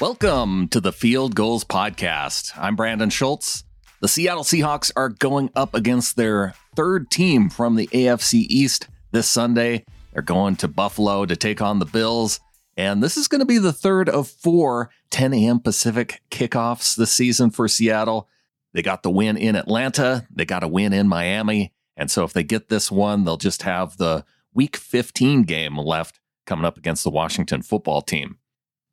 Welcome to the Field Goals Podcast. I'm Brandon Schultz. The Seattle Seahawks are going up against their third team from the AFC East this Sunday. They're going to Buffalo to take on the Bills. And this is going to be the third of four 10 a.m. Pacific kickoffs this season for Seattle. They got the win in Atlanta, they got a win in Miami. And so if they get this one, they'll just have the week 15 game left coming up against the Washington football team.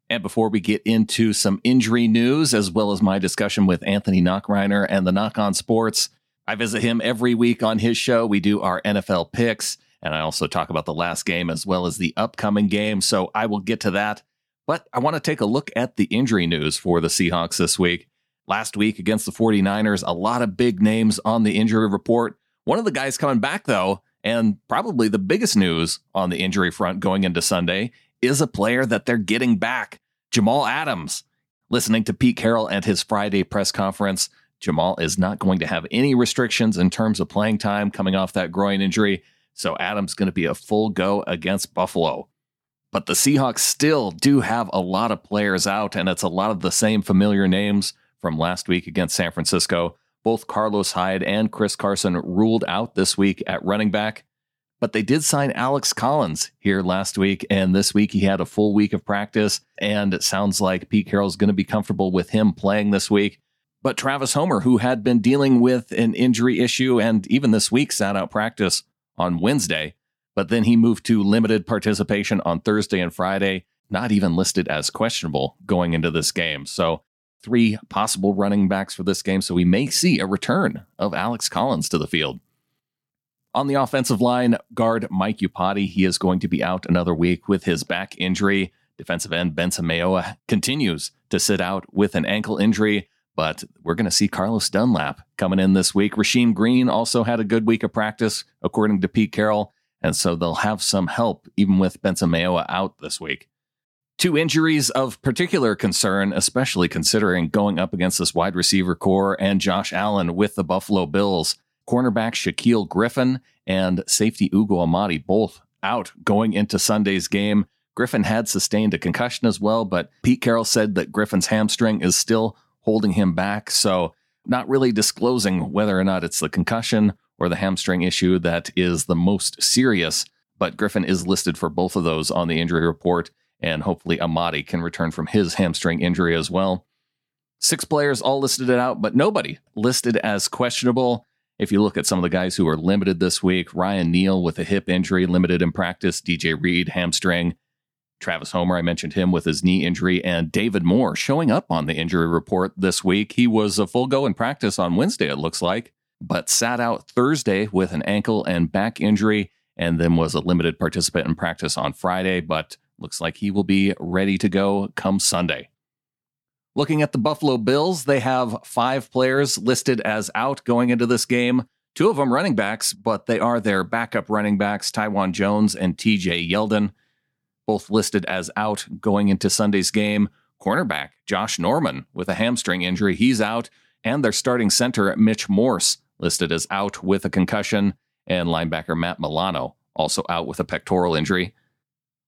And before we get into some injury news, as well as my discussion with Anthony Nachreiner and the Knock On Sports, I visit him every week on his show. We do our NFL picks, and I also talk about the last game as well as the upcoming game. So I will get to that. But I want to take a look at the injury news for the Seahawks this week. Last week against the 49ers, a lot of big names on the injury report. One of the guys coming back, though, and probably the biggest news on the injury front going into Sunday, is a player that they're getting back Jamal Adams. Listening to Pete Carroll at his Friday press conference, Jamal is not going to have any restrictions in terms of playing time coming off that groin injury, so Adams is going to be a full go against Buffalo. But the Seahawks still do have a lot of players out, and it's a lot of the same familiar names from last week against San Francisco. Both Carlos Hyde and Chris Carson ruled out this week at running back. But they did sign Alex Collins here last week, and this week he had a full week of practice, and it sounds like Pete Carroll's going to be comfortable with him playing this week. But Travis Homer, who had been dealing with an injury issue and even this week sat out practice on Wednesday, but then he moved to limited participation on Thursday and Friday, not even listed as questionable going into this game. So, three possible running backs for this game. So, we may see a return of Alex Collins to the field. On the offensive line, guard Mike Iupati, he is going to be out another week with his back injury. Defensive end Benson Mayowa continues to sit out with an ankle injury, but we're going to see Carlos Dunlap coming in this week. Rasheem Green also had a good week of practice, according to Pete Carroll, and so they'll have some help even with Benson Mayowa out this week. Two injuries of particular concern, especially considering going up against this wide receiver corps and Josh Allen with the Buffalo Bills cornerback Shaquill Griffin and safety Ugo Amadi both out going into Sunday's game. Griffin had sustained a concussion as well, but Pete Carroll said that Griffin's hamstring is still holding him back. So, not really disclosing whether or not it's the concussion or the hamstring issue that is the most serious. But Griffin is listed for both of those on the injury report, and hopefully Amadi can return from his hamstring injury as well. Six players all listed it out, but nobody listed as questionable. If you look at some of the guys who are limited this week, Ryan Neal with a hip injury, limited in practice, DJ Reed, hamstring, Travis Homer, I mentioned him with his knee injury, and David Moore showing up on the injury report this week. He was a full go in practice on Wednesday, it looks like, but sat out Thursday with an ankle and back injury, and then was a limited participant in practice on Friday, but looks like he will be ready to go come Sunday. Looking at the Buffalo Bills, they have five players listed as out going into this game. Two of them running backs, but they are their backup running backs, Taiwan Jones and TJ Yeldon, both listed as out going into Sunday's game. Cornerback Josh Norman with a hamstring injury, he's out. And their starting center, Mitch Morse, listed as out with a concussion. And linebacker Matt Milano, also out with a pectoral injury.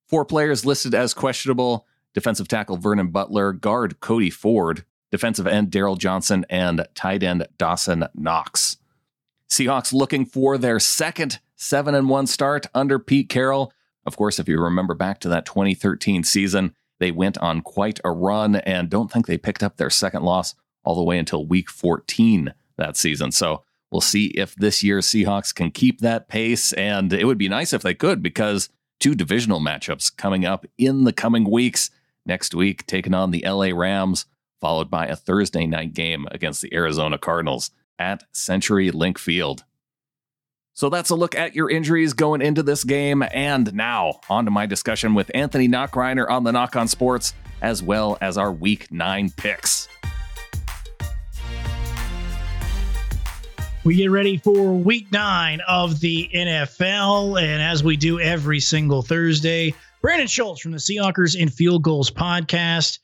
Four players listed as questionable defensive tackle Vernon Butler, guard Cody Ford, defensive end Darryl Johnson, and tight end Dawson Knox. Seahawks looking for their second 7 and 1 start under Pete Carroll. Of course, if you remember back to that 2013 season, they went on quite a run and don't think they picked up their second loss all the way until week 14 that season. So we'll see if this year's Seahawks can keep that pace. And it would be nice if they could because two divisional matchups coming up in the coming weeks next week, taking on the LA Rams, followed by a Thursday night game against the Arizona Cardinals at CenturyLink Field. So that's a look at your injuries going into this game. And now, on to my discussion with Anthony Nachreiner on the Knock On Sports, as well as our Week 9 picks. We get ready for week nine of the NFL. And as we do every single Thursday, Brandon Schultz from the Seahawkers in Field Goals podcast.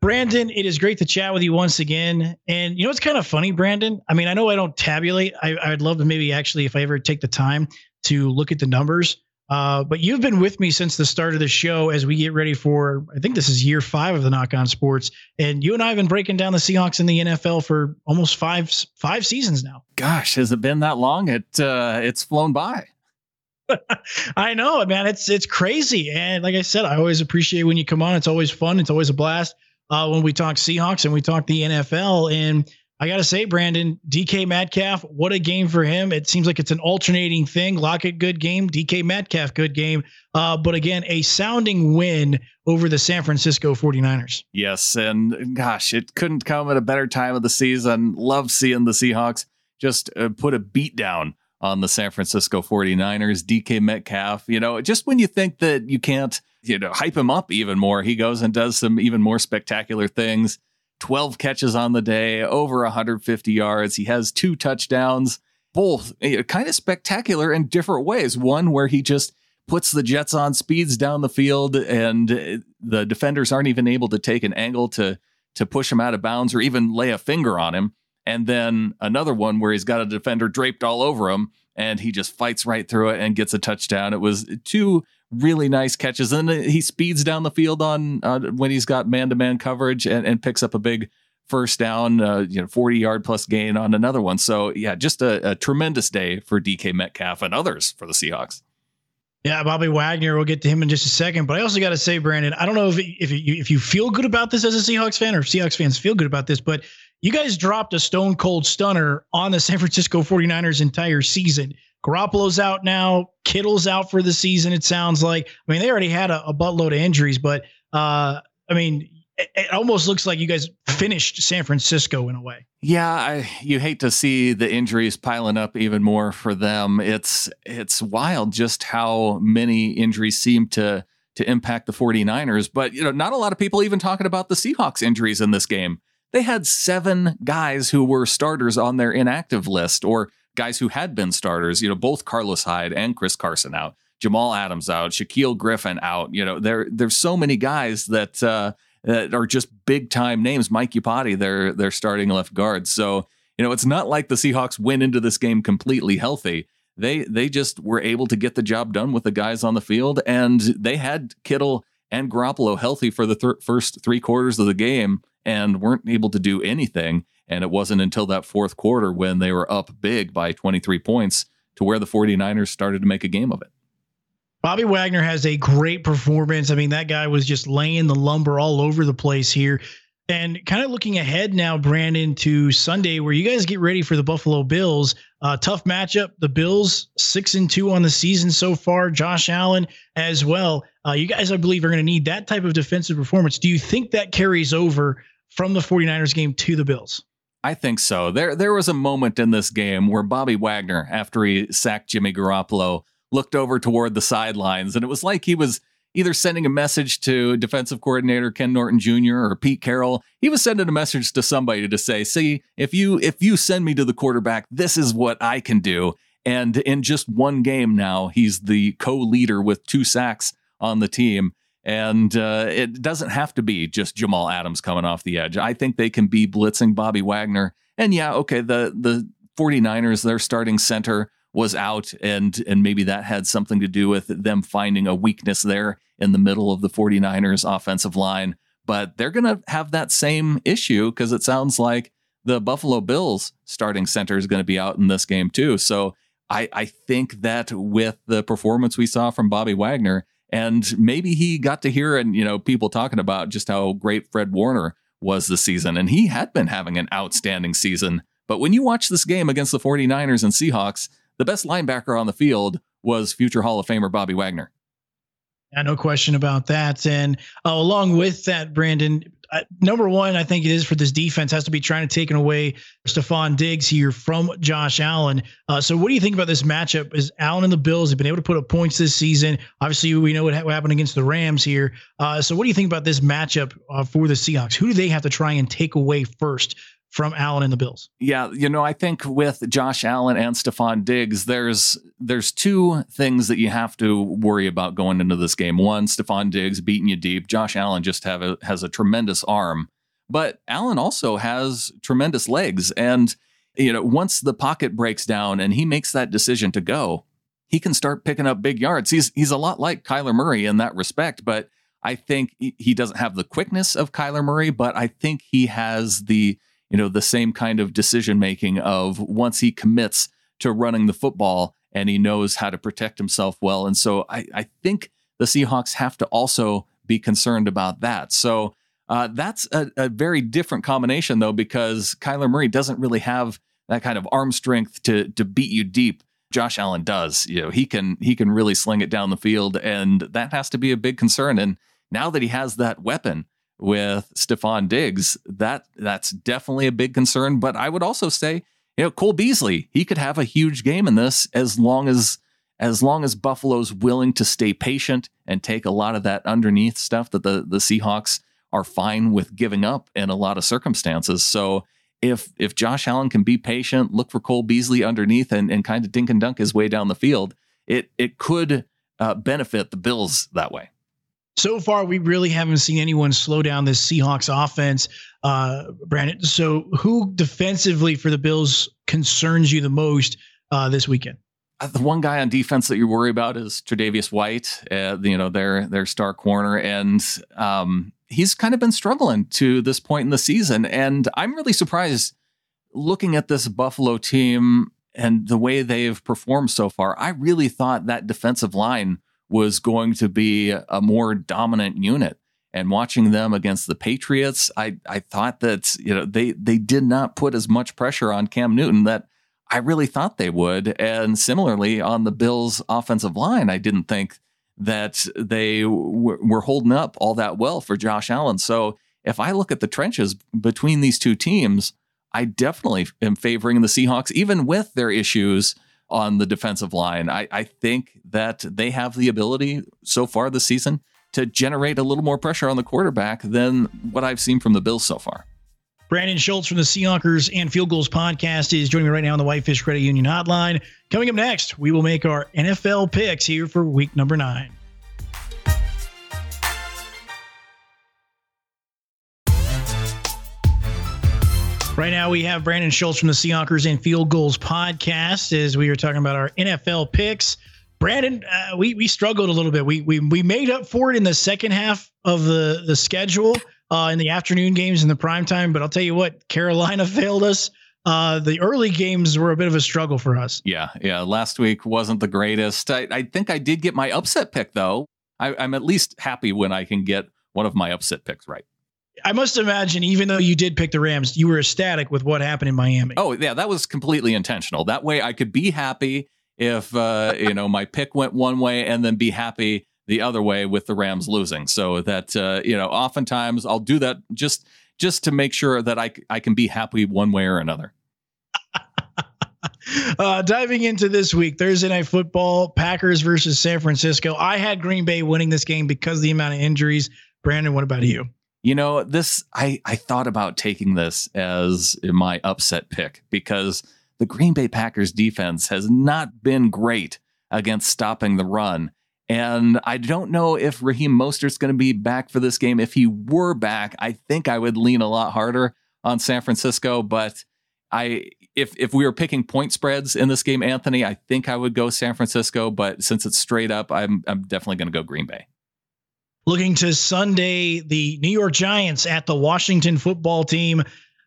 Brandon, it is great to chat with you once again. And you know, it's kind of funny, Brandon. I mean, I know I don't tabulate. I, I'd love to maybe actually, if I ever take the time to look at the numbers Uh, but you've been with me since the start of the show as we get ready for, I think this is year five of the Knock On Sports, and you and I have been breaking down the Seahawks in the NFL for almost five five seasons now. Gosh, has it been that long? It uh, it's flown by. I know, man. It's it's crazy, and like I said, I always appreciate when you come on. It's always fun. It's always a blast uh, when we talk Seahawks and we talk the NFL. And I got to say, Brandon, DK Metcalf, what a game for him. It seems like it's an alternating thing. Lockett, good game. DK Metcalf, good game. Uh, but again, a sounding win over the San Francisco 49ers. Yes. And gosh, it couldn't come at a better time of the season. Love seeing the Seahawks just uh, put a beat down on the San Francisco 49ers. DK Metcalf, you know, just when you think that you can't, you know, hype him up even more, he goes and does some even more spectacular things 12 catches on the day, over 150 yards. He has two touchdowns, both eh, kind of spectacular in different ways. One where he just puts the Jets on speeds down the field, and eh, the defenders aren't even able to take an angle to to push him out of bounds or even lay a finger on him. And then another one where he's got a defender draped all over him and he just fights right through it and gets a touchdown. It was two really nice catches. And he speeds down the field on uh, when he's got man to man coverage and, and, picks up a big first down, uh, you know, 40 yard plus gain on another one. So, yeah, just a, a, tremendous day for DK Metcalf and others for the Seahawks. Yeah, Bobby Wagner. We'll get to him in just a second. But I also got to say, Brandon, I don't know if if you, if you feel good about this as a Seahawks fan or if Seahawks fans feel good about this, but you guys dropped a stone cold stunner on the San Francisco 49ers entire season. Garoppolo's out now. Kittle's out for the season. It sounds like. I mean, they already had a, a buttload of injuries, but uh, I mean, it, it, almost looks like you guys finished San Francisco in a way. Yeah, I, you hate to see the injuries piling up even more for them. It's it's wild just how many injuries seem to to impact the 49ers, but you know, not a lot of people even talking about the Seahawks injuries in this game. They had seven guys who were starters on their inactive list or guys who had been starters, you know, both Carlos Hyde and Chris Carson out, Jamal Adams out, Shaquill Griffin out. You know, there there's so many guys that uh, that are just big time names. Mike Iupati, their their starting left guard. So you know, it's not like the Seahawks went into this game completely healthy. They they just were able to get the job done with the guys on the field, and they had Kittle and Garoppolo healthy for the th- first three quarters of the game, and weren't able to do anything. And it wasn't until that fourth quarter when they were up big by 23 points to where the 49ers started to make a game of it. Bobby Wagner has a great performance. I mean, that guy was just laying the lumber all over the place here. And kind of looking ahead now, Brandon, to Sunday, where you guys get ready for the Buffalo Bills. Uh, tough matchup. The Bills six and two on the season so far. Josh Allen as well. Uh, you guys, I believe, are going to need that type of defensive performance. Do you think that carries over from the 49ers game to the Bills? I think so. There there was a moment in this game where Bobby Wagner, after he sacked Jimmy Garoppolo, looked over toward the sidelines, and it was like he was either sending a message to defensive coordinator Ken Norton Jr. or Pete Carroll. He was sending a message to somebody to say, "See, if you if you send me to the quarterback, this is what I can do." And in just one game now, he's the co-leader with two sacks on the team. And uh, it doesn't have to be just Jamal Adams coming off the edge. I think they can be blitzing Bobby Wagner. And yeah, okay, the the 49ers, their starting center was out and and maybe that had something to do with them finding a weakness there in the middle of the 49ers offensive line. But they're going to have that same issue because it sounds like the Buffalo Bills starting center is going to be out in this game too. So I, I think that with the performance we saw from Bobby Wagner, and maybe he got to hear and you know people talking about just how great Fred Warner was this season and he had been having an outstanding season. But when you watch this game against the 49ers and Seahawks, the best linebacker on the field was future Hall of Famer Bobby Wagner. Yeah, no question about that. And uh, along with that, Brandon, uh, number one, I think it is for this defense has to be trying to take away Stefon Diggs here from Josh Allen. Uh, so, what do you think about this matchup? Is Allen and the Bills have been able to put up points this season? Obviously, we know what, ha- what happened against the Rams here. Uh, so, what do you think about this matchup uh, for the Seahawks? Who do they have to try and take away first from Allen and the Bills. Yeah, you know, I think with Josh Allen and Stefon Diggs, there's there's two things that you have to worry about going into this game. One, Stefon Diggs beating you deep. Josh Allen just have a, has a tremendous arm, but Allen also has tremendous legs. And you know, once the pocket breaks down and he makes that decision to go, he can start picking up big yards. He's he's a lot like Kyler Murray in that respect, but I think he doesn't have the quickness of Kyler Murray, but I think he has the you know the same kind of decision making of once he commits to running the football and he knows how to protect himself well. And so I, I think the Seahawks have to also be concerned about that. So uh, that's a, a, very different combination though, because Kyler Murray doesn't really have that kind of arm strength to to beat you deep. Josh Allen does. You know, he can he can really sling it down the field, and that has to be a big concern. And now that he has that weapon with Stefon Diggs, that that's definitely a big concern. But I would also say, you know, Cole Beasley, he could have a huge game in this as long as as long as Buffalo's willing to stay patient and take a lot of that underneath stuff that the the Seahawks are fine with giving up in a lot of circumstances. So if if Josh Allen can be patient, look for Cole Beasley underneath and, and kind of dink and dunk his way down the field, it it could uh, benefit the Bills that way. So far, we really haven't seen anyone slow down this Seahawks offense, uh, Brandon. So, who defensively for the Bills concerns you the most uh, this weekend? Uh, the one guy on defense that you worry about is Tre'Davious White, uh, you know, their their star corner, and um, he's kind of been struggling to this point in the season. And I'm really surprised looking at this Buffalo team and the way they've performed so far. I really thought that defensive line was going to be a more dominant unit. And watching them against the Patriots, I, I thought that you know they they did not put as much pressure on Cam Newton that I really thought they would. And similarly on the Bills' offensive line, I didn't think that they w- were holding up all that well for Josh Allen. So if I look at the trenches between these two teams, I definitely am favoring the Seahawks, even with their issues on the defensive line. I, I think that they have the ability so far this season to generate a little more pressure on the quarterback than what I've seen from the Bills so far. Brandon Schultz from the Seahawkers and Field Goals podcast is joining me right now on the Whitefish Credit Union hotline. Coming up next, we will make our NFL picks here for week number nine. Right now, we have Brandon Schultz from the Seahawkers and Field Goals podcast as we are talking about our NFL picks. Brandon, uh, we we struggled a little bit. We we we made up for it in the second half of the the schedule uh, in the afternoon games in the prime time. But I'll tell you what, Carolina failed us. Uh, the early games were a bit of a struggle for us. Yeah, yeah. Last week wasn't the greatest. I, I think I did get my upset pick though. I, I'm at least happy when I can get one of my upset picks right. I must imagine, even though you did pick the Rams, you were ecstatic with what happened in Miami. Oh yeah, that was completely intentional. That way, I could be happy if uh, you know my pick went one way, and then be happy the other way with the Rams losing. So that uh, you know, oftentimes I'll do that just just to make sure that I I can be happy one way or another. uh, diving into this week, Thursday night football, Packers versus San Francisco. I had Green Bay winning this game because of the amount of injuries. Brandon, what about you? You know, this I I thought about taking this as my upset pick because the Green Bay Packers defense has not been great against stopping the run. And I don't know if Raheem Mostert's going to be back for this game. If he were back, I think I would lean a lot harder on San Francisco. But I, if if we were picking point spreads in this game, Anthony, I think I would go San Francisco. But since it's straight up, I'm I'm definitely going to go Green Bay. Looking to Sunday, the New York Giants at the Washington football team.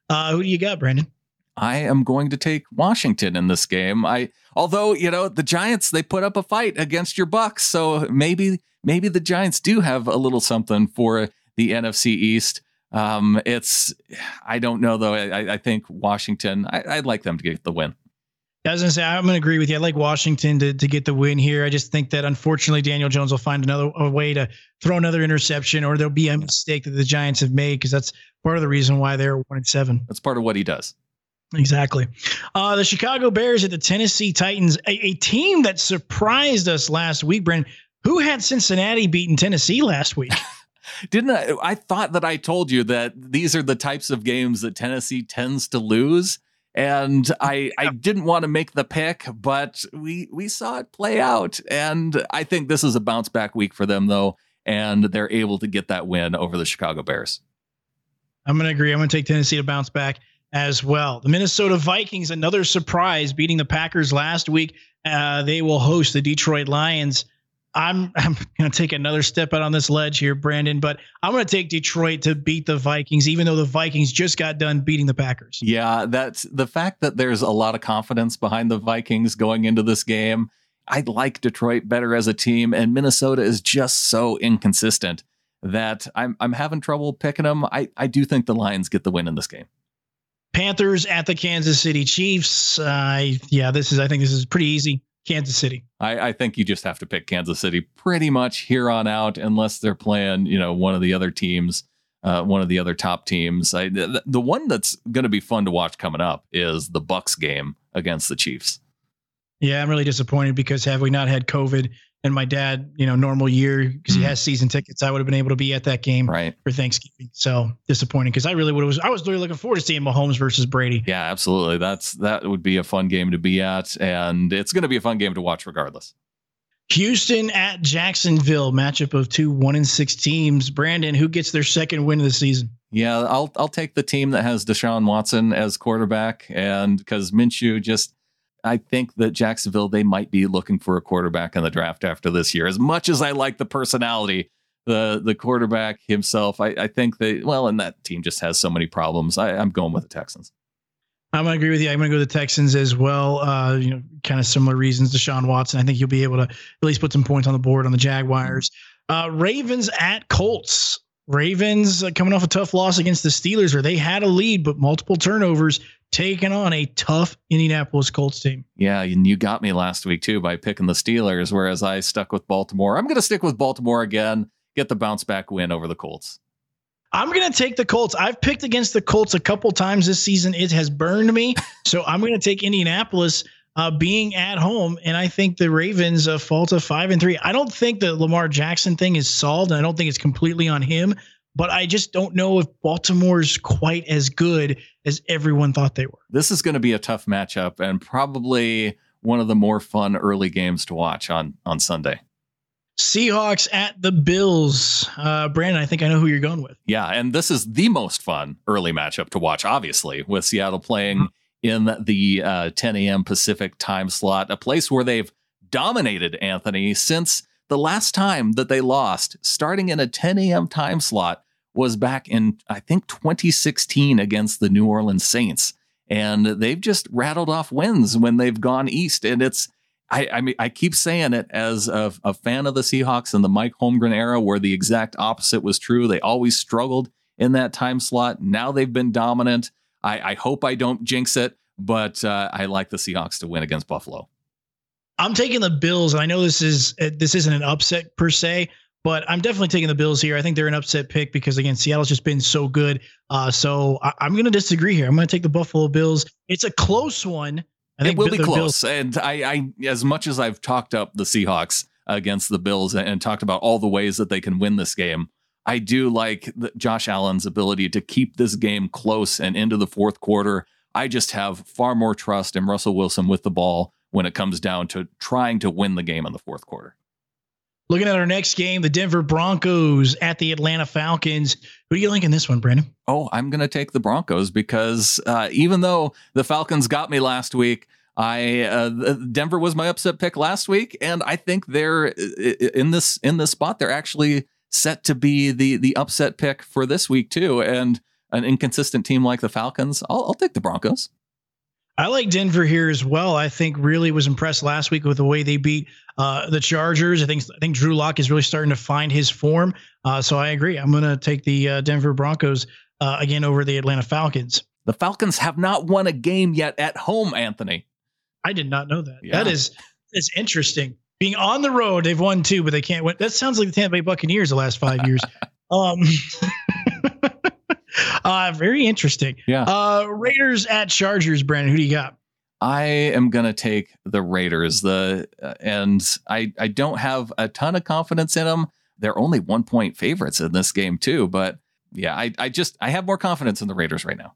Uh, who do you got, Brandon? I am going to take Washington in this game. I although, you know, the Giants they put up a fight against your Bucks, so maybe maybe the Giants do have a little something for the NFC East. Um, it's I don't know though. I, I think Washington. I, would like them to get the win. I was gonna say I'm gonna agree with you. I like Washington to to get the win here. I just think that unfortunately Daniel Jones will find another way to throw another interception, or there'll be a mistake that the Giants have made because that's part of the reason why they're one and seven. That's part of what he does. Exactly. Uh, the Chicago Bears at the Tennessee Titans, a, a, team that surprised us last week. Brent, who had Cincinnati beaten Tennessee last week? Didn't I? I thought that I told you that these are the types of games that Tennessee tends to lose, and I I didn't want to make the pick, but we we saw it play out, and I think this is a bounce back week for them though, and they're able to get that win over the Chicago Bears. I'm going to agree. I'm going to take Tennessee to bounce back. as well. The Minnesota Vikings, another surprise, beating the Packers last week. Uh, they will host the Detroit Lions. I'm I'm going to take another step out on this ledge here, Brandon, but I'm going to take Detroit to beat the Vikings, even though the Vikings just got done beating the Packers. Yeah, that's the fact that there's a lot of confidence behind the Vikings going into this game. I like Detroit better as a team, and Minnesota is just so inconsistent that I'm I'm having trouble picking them. I, I do think the Lions get the win in this game. Panthers at the Kansas City Chiefs. Uh, yeah, this is I think this is pretty easy. Kansas City. I, I, think you just have to pick Kansas City pretty much here on out, unless they're playing, you know, one of the other teams, uh, one of the other top teams. I, the, the one that's going to be fun to watch coming up is the Bucks game against the Chiefs. Yeah, I'm really disappointed because have we not had COVID and my dad, you know, normal year because he mm-hmm. has season tickets, I would have been able to be at that game right. for Thanksgiving. So disappointing because I really would have. Was I was really looking forward to seeing Mahomes versus Brady. Yeah, absolutely. That's that would be a fun game to be at, and it's going to be a fun game to watch regardless. Houston at Jacksonville, matchup of two one and six teams. Brandon, who gets their second win of the season? Yeah, I'll I'll take the team that has Deshaun Watson as quarterback, and because Minshew just I think that Jacksonville they might be looking for a quarterback in the draft after this year. As much as I like the personality, the the quarterback himself, I, I think they well, and that team just has so many problems. I, I'm going with the Texans. I'm gonna agree with you. I'm gonna go with the Texans as well. Uh, you know, kind of similar reasons. Deshaun Watson. I think you'll be able to at least put some points on the board on the Jaguars. Uh, Ravens at Colts. Ravens uh, coming off a tough loss against the Steelers, where they had a lead but multiple turnovers, taking on a tough Indianapolis Colts team. Yeah, and you got me last week too by picking the Steelers, whereas I stuck with Baltimore. I'm going to stick with Baltimore again, get the bounce back win over the Colts. I'm going to take the Colts. I've picked against the Colts a couple times this season. It has burned me. so I'm going to take Indianapolis uh, being at home. And I think the Ravens uh, fall to five and three. I don't think the Lamar Jackson thing is solved. And I don't think it's completely on him. But I just don't know if Baltimore's quite as good as everyone thought they were. This is going to be a tough matchup and probably one of the more fun early games to watch on on Sunday. Seahawks at the Bills. Uh, Brandon, I think I know who you're going with. Yeah, and this is the most fun early matchup to watch, obviously, with Seattle playing mm-hmm in the uh, 10 a.m. Pacific time slot, a place where they've dominated Anthony since the last time that they lost, starting in a 10 a.m. time slot, was back in, I think, 2016 against the New Orleans Saints. And they've just rattled off wins when they've gone east. And it's, I, I mean, I keep saying it as a, a fan of the Seahawks in the Mike Holmgren era, where the exact opposite was true. They always struggled in that time slot. Now they've been dominant. I, I hope I don't jinx it, but uh, I like the Seahawks to win against Buffalo. I'm taking the Bills, and I know this is uh, this isn't an upset per se, but I'm definitely taking the Bills here. I think they're an upset pick because again, Seattle's just been so good. Uh, so I, am going to disagree here. I'm going to take the Buffalo Bills. It's a close one. I think it will be close. Bills- and I, I, as much as I've talked up the Seahawks against the Bills and, and talked about all the ways that they can win this game, I do like the, Josh Allen's ability to keep this game close and into the fourth quarter. I just have far more trust in Russell Wilson with the ball when it comes down to trying to win the game in the fourth quarter. Looking at our next game, the Denver Broncos at the Atlanta Falcons. Who do you like in this one, Brandon? Oh, I'm going to take the Broncos because uh, even though the Falcons got me last week, I uh, Denver was my upset pick last week, and I think they're in this in this spot. They're actually set to be the the upset pick for this week too. And an inconsistent team like the Falcons, I'll, I'll take the Broncos. I like Denver here as well. I think really was impressed last week with the way they beat uh, the Chargers. I think I think Drew Lock is really starting to find his form. Uh, so I agree. I'm going to take the uh, Denver Broncos uh, again over the Atlanta Falcons. The Falcons have not won a game yet at home, Anthony. I did not know that. Yeah. That is is interesting. Being on the road, they've won two, but they can't win. That sounds like the Tampa Bay Buccaneers the last five years. um, Uh, very interesting. Yeah. Uh, Raiders at Chargers. Brandon, who do you got? I am gonna take the Raiders. The uh, and I I don't have a ton of confidence in them. They're only one point favorites in this game too. But yeah, I I just I have more confidence in the Raiders right now.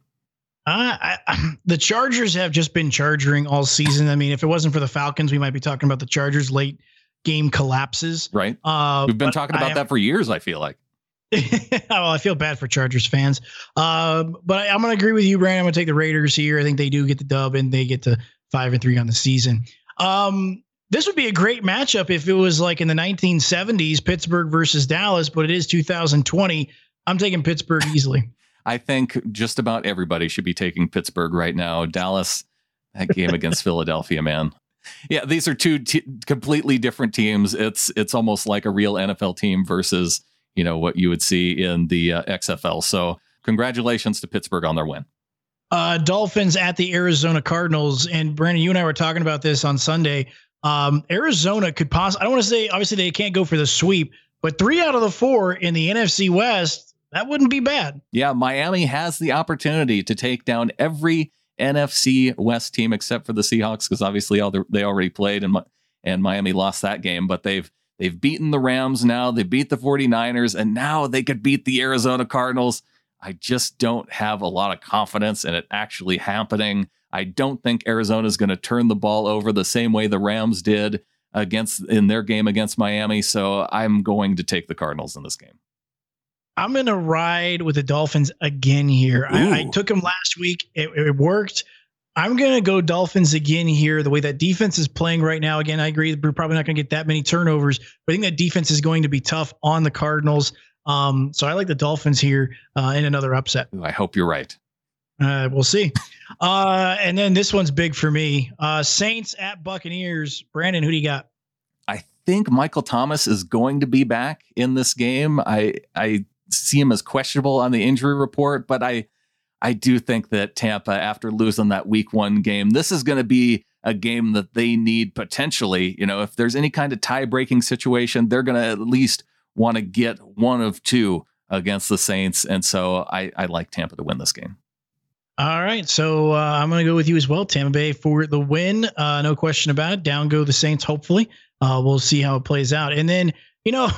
Uh, I, the Chargers have just been charging all season. I mean, if it wasn't for the Falcons, we might be talking about the Chargers late game collapses. Right. Uh, We've been talking about that for years. I feel like. well, I feel bad for Chargers fans, um, but I, am going to agree with you, Brandon. I'm going to take the Raiders here. I think they do get the dub, and they get to five and three on the season. Um, this would be a great matchup if it was like in the 1970s, Pittsburgh versus Dallas, but it is 2020. I'm taking Pittsburgh easily. I think just about everybody should be taking Pittsburgh right now. Dallas, that game against Philadelphia, man. Yeah, these are two t- completely different teams. It's it's almost like a real NFL team versus you know what you would see in the uh, XFL. So congratulations to Pittsburgh on their win. Uh, Dolphins at the Arizona Cardinals, and Brandon, you and I were talking about this on Sunday. Um, Arizona could possibly, I don't want to say, obviously, they can't go for the sweep, but three out of the four in the NFC West, that wouldn't be bad. Yeah, Miami has the opportunity to take down every NFC West team except for the Seahawks, because obviously all the, they already played and, and Miami lost that game, but they've they've beaten the Rams now, they beat the 49ers, and now they could beat the Arizona Cardinals. I just don't have a lot of confidence in it actually happening. I don't think Arizona is going to turn the ball over the same way the Rams did against in their game against Miami. So I'm going to take the Cardinals in this game. I'm going to ride with the Dolphins again here. I, I, took them last week. It, it worked. I'm going to go Dolphins again here. The way that defense is playing right now, again, I agree. We're probably not going to get that many turnovers, but I think that defense is going to be tough on the Cardinals. Um, so I like the Dolphins here uh, in another upset. I hope you're right. Uh, we'll see. Uh, and then this one's big for me. Uh, Saints at Buccaneers. Brandon, who do you got? I think Michael Thomas is going to be back in this game. I I see him as questionable on the injury report, but I I do think that Tampa, after losing that Week One game, this is going to be a game that they need potentially. You know, if there's any kind of tie breaking situation, they're going to at least want to get one of two against the Saints. And so I, I like Tampa to win this game. All right. So uh, I'm going to go with you as well, Tampa Bay, for the win. Uh, no question about it. Down go the Saints, hopefully. Uh, we'll see how it plays out. And then, you know,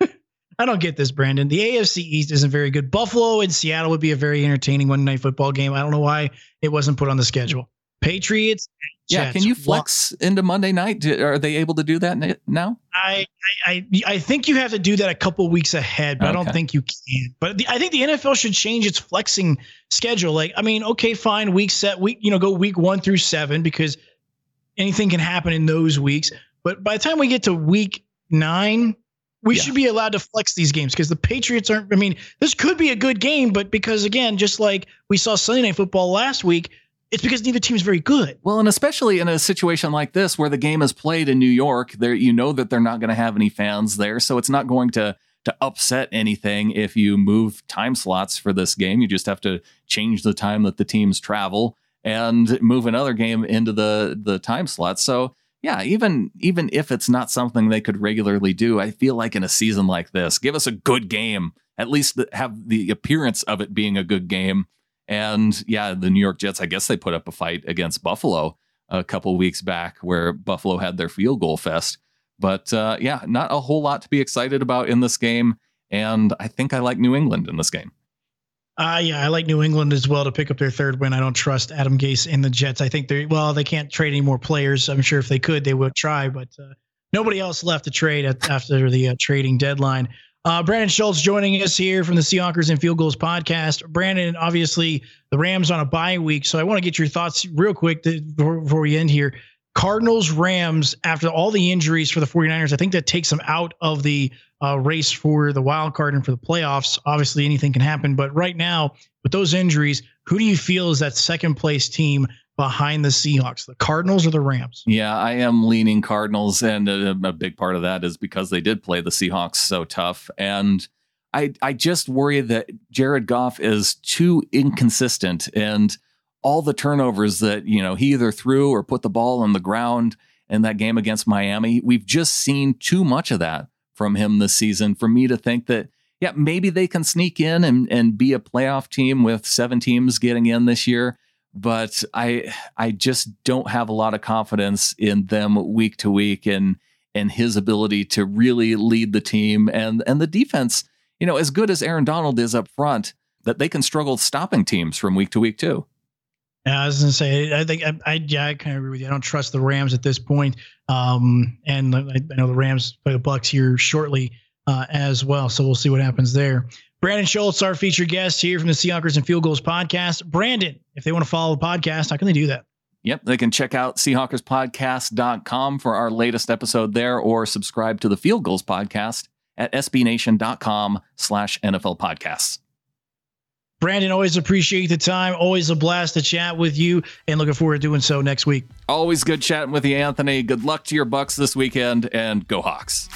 I don't get this, Brandon. The AFC East isn't very good. Buffalo and Seattle would be a very entertaining one night football game. I don't know why it wasn't put on the schedule. Patriots. Yeah, Jets. can you flex into Monday night? Are they able to do that now? I I I think you have to do that a couple weeks ahead, but okay. I don't think you can. But the, I think the NFL should change its flexing schedule. Like, I mean, okay, fine, week set week, you know, go week one through seven because anything can happen in those weeks. But by the time we get to week nine, we yeah. should be allowed to flex these games because the Patriots aren't. I mean, this could be a good game, but because again, just like we saw Sunday Night Football last week, it's because neither team is very good. Well, and especially in a situation like this where the game is played in New York, there you know that they're not going to have any fans there, so it's not going to to upset anything if you move time slots for this game. You just have to change the time that the teams travel and move another game into the the time slot. So yeah, even even if it's not something they could regularly do, I feel like in a season like this, give us a good game. At least have the appearance of it being a good game and yeah, the New York Jets, I guess they put up a fight against Buffalo a couple weeks back where Buffalo had their field goal fest. But uh, yeah, not a whole lot to be excited about in this game. And I think I like New England in this game. Uh, yeah, I like New England as well to pick up their third win. I don't trust Adam Gase in the Jets. I think they well, they can't trade any more players. I'm sure if they could, they would try, but uh, nobody else left to trade at, after the uh, trading deadline. Uh, Brandon Schultz joining us here from the Seahawkers and Field Goals podcast. Brandon, obviously, the Rams on a bye week, so I want to get your thoughts real quick to, before, before we end here. Cardinals, Rams, after all the injuries for the 49ers, I think that takes them out of the uh, race for the wild card and for the playoffs. Obviously, anything can happen, but right now, with those injuries, who do you feel is that second place team behind the Seahawks, the Cardinals or the Rams? Yeah, I am leaning Cardinals, and a, a, big part of that is because they did play the Seahawks so tough. And I, I just worry that Jared Goff is too inconsistent, and all the turnovers that you know he either threw or put the ball on the ground in that game against Miami, we've just seen too much of that from him this season for me to think that. Yeah, maybe they can sneak in and, and be a playoff team with seven teams getting in this year but I I just don't have a lot of confidence in them week to week and and his ability to really lead the team and and the defense, you know, as good as Aaron Donald is up front, that they can struggle stopping teams from week to week too. Yeah, I was gonna say, I think I, I yeah, I kind of agree with you. I don't trust the Rams at this point. Um, and I, I know the Rams play the Bucks here shortly. uh, as well. So we'll see what happens there. Brandon Schultz, our featured guest here from the Seahawkers and Field Goals podcast. Brandon, if they want to follow the podcast, how can they do that? Yep, they can check out SeahawkersPodcast.com for our latest episode there or subscribe to the Field Goals podcast at SBNation.com slash NFL podcasts. Brandon, always appreciate the time. Always a blast to chat with you and looking forward to doing so next week. Always good chatting with you, Anthony. Good luck to your Bucks this weekend and go Hawks.